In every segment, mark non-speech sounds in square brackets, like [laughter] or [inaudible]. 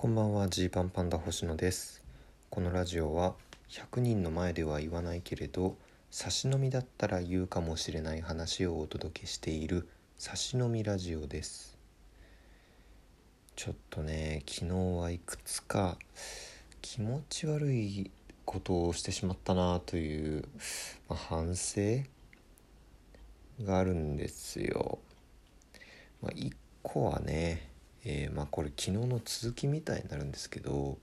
こんばんはジーパンパンダ星野ですこのラジオは100人の前では言わないけれど差し飲みだったら言うかもしれない話をお届けしている差し飲みラジオですちょっとね昨日はいくつか気持ち悪いことをしてしまったなという、まあ、反省があるんですよ。まあ、1個はねえー、まあこれ昨日の続きみたいになるんですけど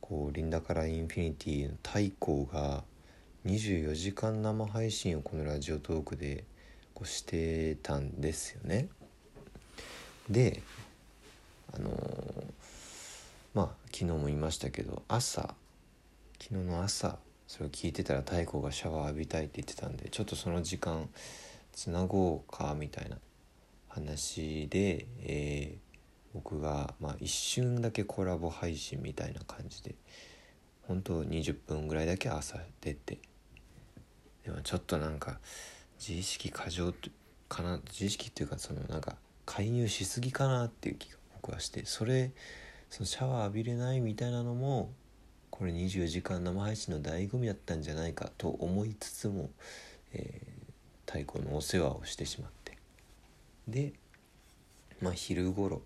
こうリンダからインフィニティの太閤が24時間生配信をこのラジオトークでこうしてたんですよね。であのー、まあ昨日も言いましたけど朝昨日の朝それを聞いてたら太閤がシャワー浴びたいって言ってたんでちょっとその時間つなごうかみたいな話で、え、僕が、まあ、一瞬だけコラボ配信みたいな感じで本当20分ぐらいだけ朝出てでもちょっとなんか自意識過剰かな自意識っていうかそのなんか介入しすぎかなっていう気が僕はしてそれそのシャワー浴びれないみたいなのもこれ24時間生配信の醍醐味だったんじゃないかと思いつつも、えー、太鼓のお世話をしてしまって。でまあ昼頃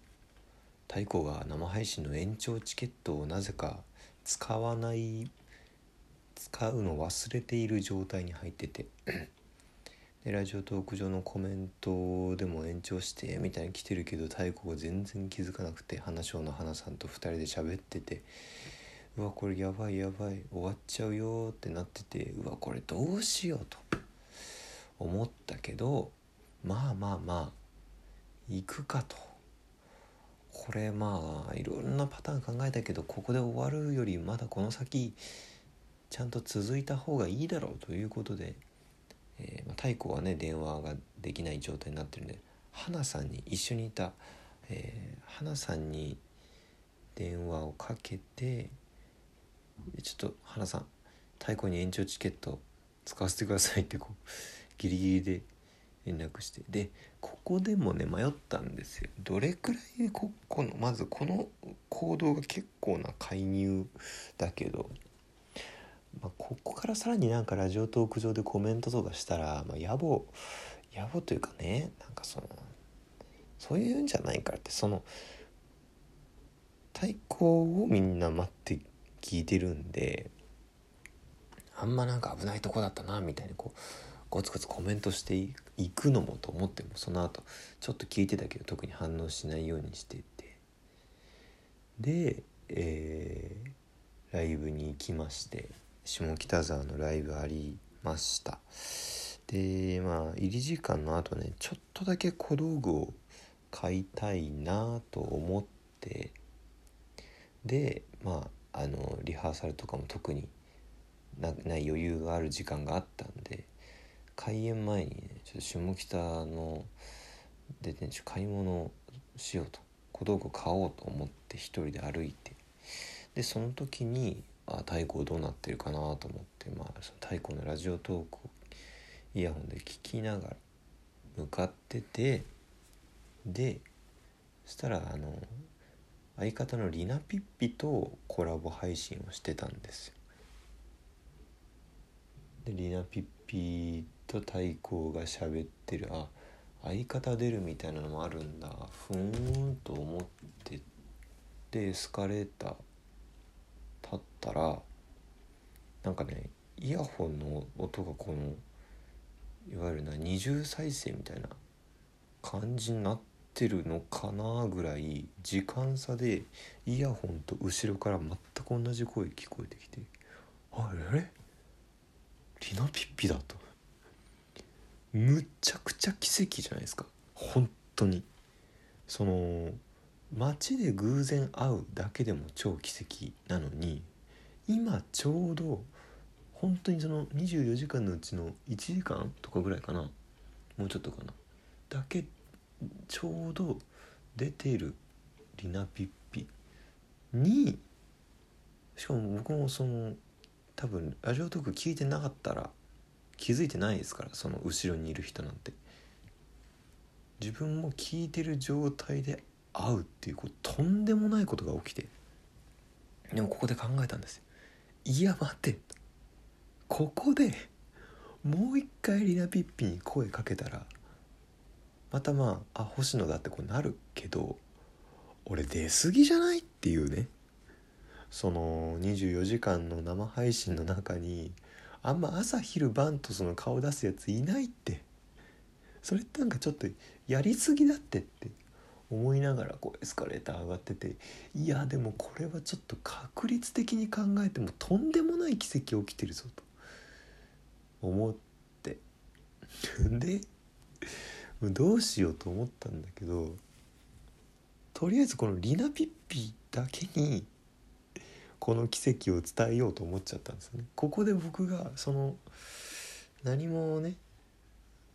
太鼓が生配信の延長チケットをなぜか使わない使うの忘れている状態に入ってて。[coughs] でラジオトーク上のコメントでも延長してみたいに来てるけど太鼓が全然気づかなくて花椒の花さんと2人で喋ってて。うわこれやばいやばい終わっちゃうよってなってて。うわこれどうしようと。思ったけどまあまあまあ行くかと。これまあいろんなパターン考えたけどここで終わるよりまだこの先ちゃんと続いた方がいいだろうということで、えー、まあ、太鼓はね電話ができない状態になってるんで花さんに一緒にいた、えー、花さんに電話をかけてちょっと花さん太鼓に延長チケット使わせてくださいってこうギリギリで連絡して。でここでもね迷ったんですよ。どれくらいここのまずこの行動が結構な介入だけど、まあ、ここからさらになんかラジオトーク上でコメントとかしたら、まあ、野暮野暮というかねなんかそのそういうんじゃないからってその対抗をみんな待って聞いてるんであんまなんか危ないとこだったなみたいにこうゴツゴツコメントしていくのもと思ってもその後ちょっと聞いてたけど特に反応しないようにしてて。で、えー、ライブに行きまして下北沢のライブありました。でまあ入り時間の後ねちょっとだけ小道具を買いたいなと思って。でまああのリハーサルとかも特にない余裕がある時間があったんで開演前にねちょっと下北のでねちょ買い物しようと小道具買おうと思って一人で歩いてでその時にあ太鼓どうなってるかなと思ってまあその太鼓のラジオトークをイヤホンで聞きながら向かっててでそしたらあの相方のリナピッピとコラボ配信をしてたんですよ。でリナピッピと太鼓が喋ってる。あ相方出るみたいなのもあるんだ。ふーんと思ってでエスカレーター立ったらなんかねイヤホンの音がこのいわゆるな二重再生みたいな感じになってるのかなぐらい時間差でイヤホンと後ろから全く同じ声聞こえてきてあれ？リナピッピだと。むちゃくちゃ奇跡じゃないですか。本当に。その街で偶然会うだけでも超奇跡なのに今ちょうど本当にその24時間のうちの1時間とかぐらいかな。もうちょっとかな。だけちょうど出てるリナピッピ。にしかも僕もその多分ラジオトーク聞いてなかったら気づいてないですからその後ろにいる人なんて。自分も聞いてる状態で会うっていうこうとんでもないことが起きてでもここで考えたんですよ。いや待って。ここでもう一回リナピッピに声かけたらまたまああ星野だってこうなるけど俺出過ぎじゃないっていうね。その24時間の生配信の中にあんま朝昼晩とその顔出すやついないって。それってなんかちょっとやりすぎだってって思いながらこうエスカレーター上がってて。いやでもこれはちょっと確率的に考えてもとんでもない奇跡起きてるぞと。思って。[laughs] でどうしようと思ったんだけどとりあえずこのリナピッピだけにこの奇跡を伝えようと思っちゃったんですよね。ここで僕がその何もね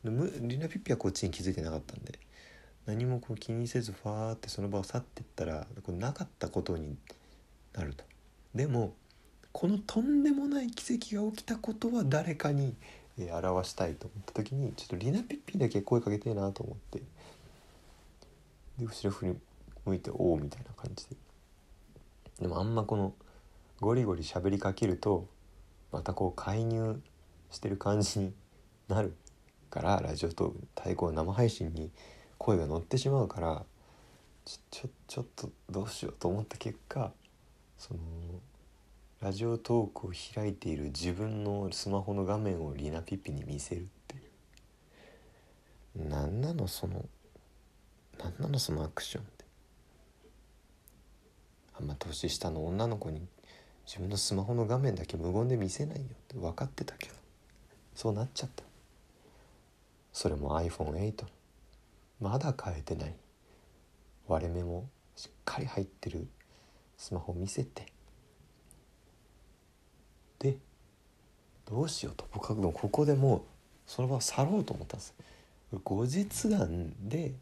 リナピッピはこっちに気づいてなかったんで何もこう気にせずファーってその場を去ってったらこなかったことになると。でもこのとんでもない奇跡が起きたことは誰かに表したいと思った時にちょっとリナピッピだけ声かけてえなと思ってで後ろ振り向いて「おお」みたいな感じででもあんまこのゴリゴリ喋りかけるとまたこう介入してる感じになるからラジオトーク対抗生配信に声が乗ってしまうからちょちょっとどうしようと思った結果そのラジオトークを開いている自分のスマホの画面をリナピッピに見せるっていう。何なのその何なのそのアクションって。あんま年下の女の子に自分のスマホの画面だけ無言で見せないよって分かってたけどそうなっちゃった。それも iPhone8 まだ変えてない。割れ目もしっかり入ってるスマホ見せて。でどうしようと僕はもここでもうその場を去ろうと思ったんです。後日談で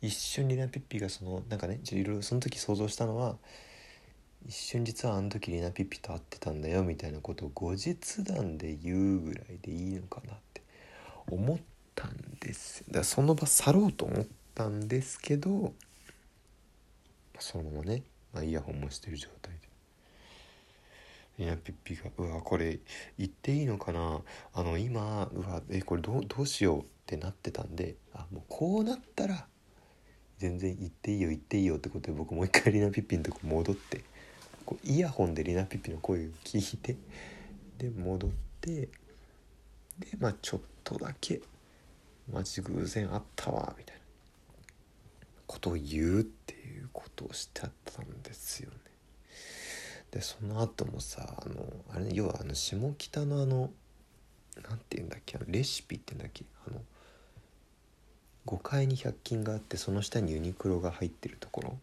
一瞬リナピッピがそのなんかねいろいろその時想像したのは一瞬実はあの時リナピピと会ってたんだよみたいなことを後日談で言うぐらいでいいのかなって思ったんですだからその場去ろうと思ったんですけどそのままね、まあ、イヤホンもしてる状態で。リナピピが「うわこれ言っていいのかな。あの今うわえこれどうどうしよう」ってなってたんであもうこうなったら全然言っていいよ言っていいよってことで僕もう一回リナピピのとこ戻ってこうイヤホンでリナピピの声を聞いてで戻ってでまあちょっとだけマジ偶然あったわみたいなことを言うっていうことをしてあったんですよね。でその後もさあのあれ、要はあの下北のあの何て言うんだっけあのレシピって言うんだっけあの5階に100均があってその下にユニクロが入ってるとこ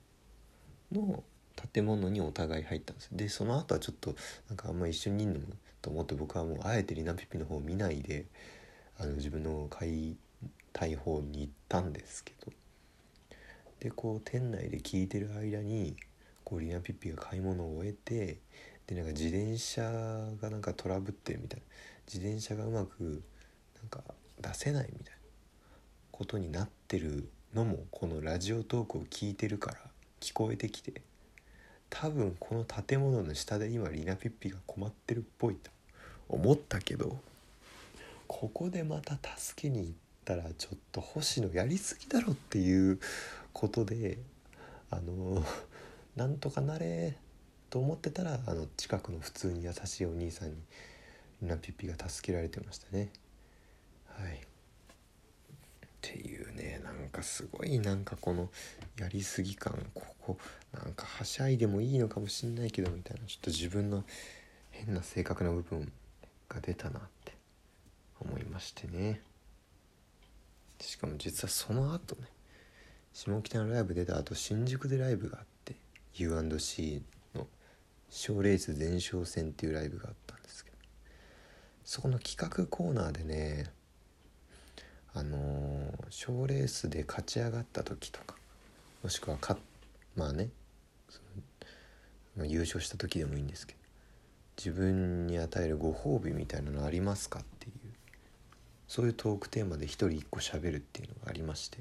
ろの建物にお互い入ったんですでその後はちょっとなんかあんま一緒にいんのもと思って僕はもうあえてリナピピの方を見ないであの自分の買いたい方に行ったんですけど。でこう店内で聞いてる間にこうリナピピが買い物を終えてでなんか自転車がなんかトラブってみたいな。自転車がうまくなんか出せないみたいな。ことになってるのもこのラジオトークを聞いてるから聞こえてきて。多分この建物の下で今リナピッピが困ってるっぽいと思ったけどここでまた助けに行ったらちょっと星野やりすぎだろっていうことであのなんとかなれと思ってたらあの近くの普通に優しいお兄さんにリナピッピが助けられてましたね。はい。っていうねなんかすごいなんかこのやりすぎ感ここなんかはしゃいでもいいのかもしんないけどみたいなちょっと自分の変な性格の部分が出たなって思いましてね。しかも実はその後ね下北のライブ出た後新宿でライブがあって U&C の賞レース前哨戦っていうライブがあったんですけどそこの企画コーナーでねあの賞、ー、レースで勝ち上がった時とかもしくは勝まあね、優勝した時でもいいんですけど自分に与えるご褒美みたいなのありますかっていうそういうトークテーマで一人一個喋るっていうのがありまして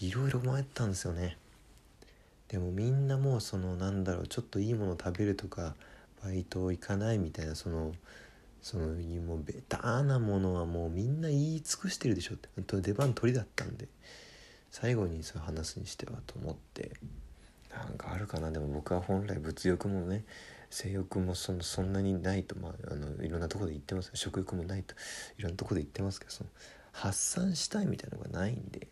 いろいろ迷ったんですよね。でもみんなもうそのなんだろうちょっといいもの食べるとかバイト行かないみたいなそのそのにもうベターなものはもうみんな言い尽くしてるでしょって。本当出番取りだったんで。最後にそう話すにしてはと思って。なんかあるかな。でも僕は本来物欲もね性欲もそのそんなにないと、まあ、あのいろんなところで言ってます。食欲もないと。いろんなところで言ってますけどその発散したいみたいなのがないんで。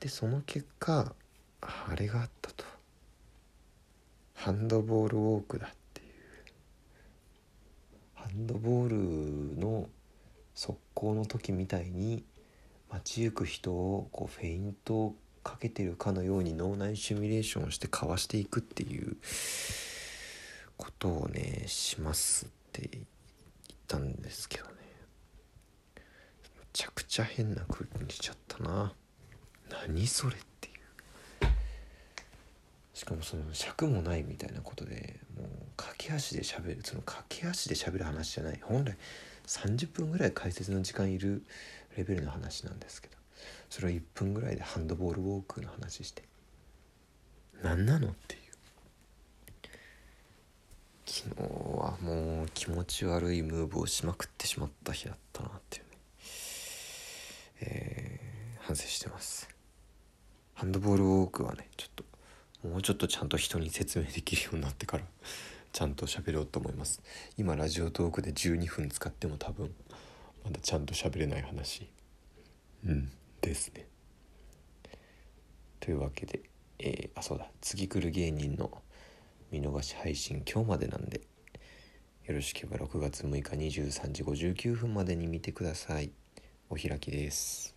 でその結果あれがあったと。ハンドボールウォークだっていうハンドボールの速攻の時みたいに街行く人をこうフェイントをかけてるかのように脳内シミュレーションをしてかわしていくっていうことをねしますって言ったんですけどね。めちゃくちゃ変な空気にしちゃったな。何それって。しかもその尺もないみたいなことでもう駆け足で喋るその駆け足で喋る話じゃない。本来30分ぐらい解説の時間いるレベルの話なんですけどそれを1分ぐらいでハンドボールウォークの話して何なのっていう。昨日はもう気持ち悪いムーブをしまくってしまった日だったなっていうね。えー、反省してます。ハンドボールウォークはねちょっともうちょっとちゃんと人に説明できるようになってから [laughs] ちゃんと喋ろうと思います。今ラジオトークで12分使っても多分まだちゃんと喋れない話うんですね。というわけでえー、あそうだ。次来る芸人の見逃し配信今日までなんでよろしければ6月6日23時59分までに見てください。お開きです。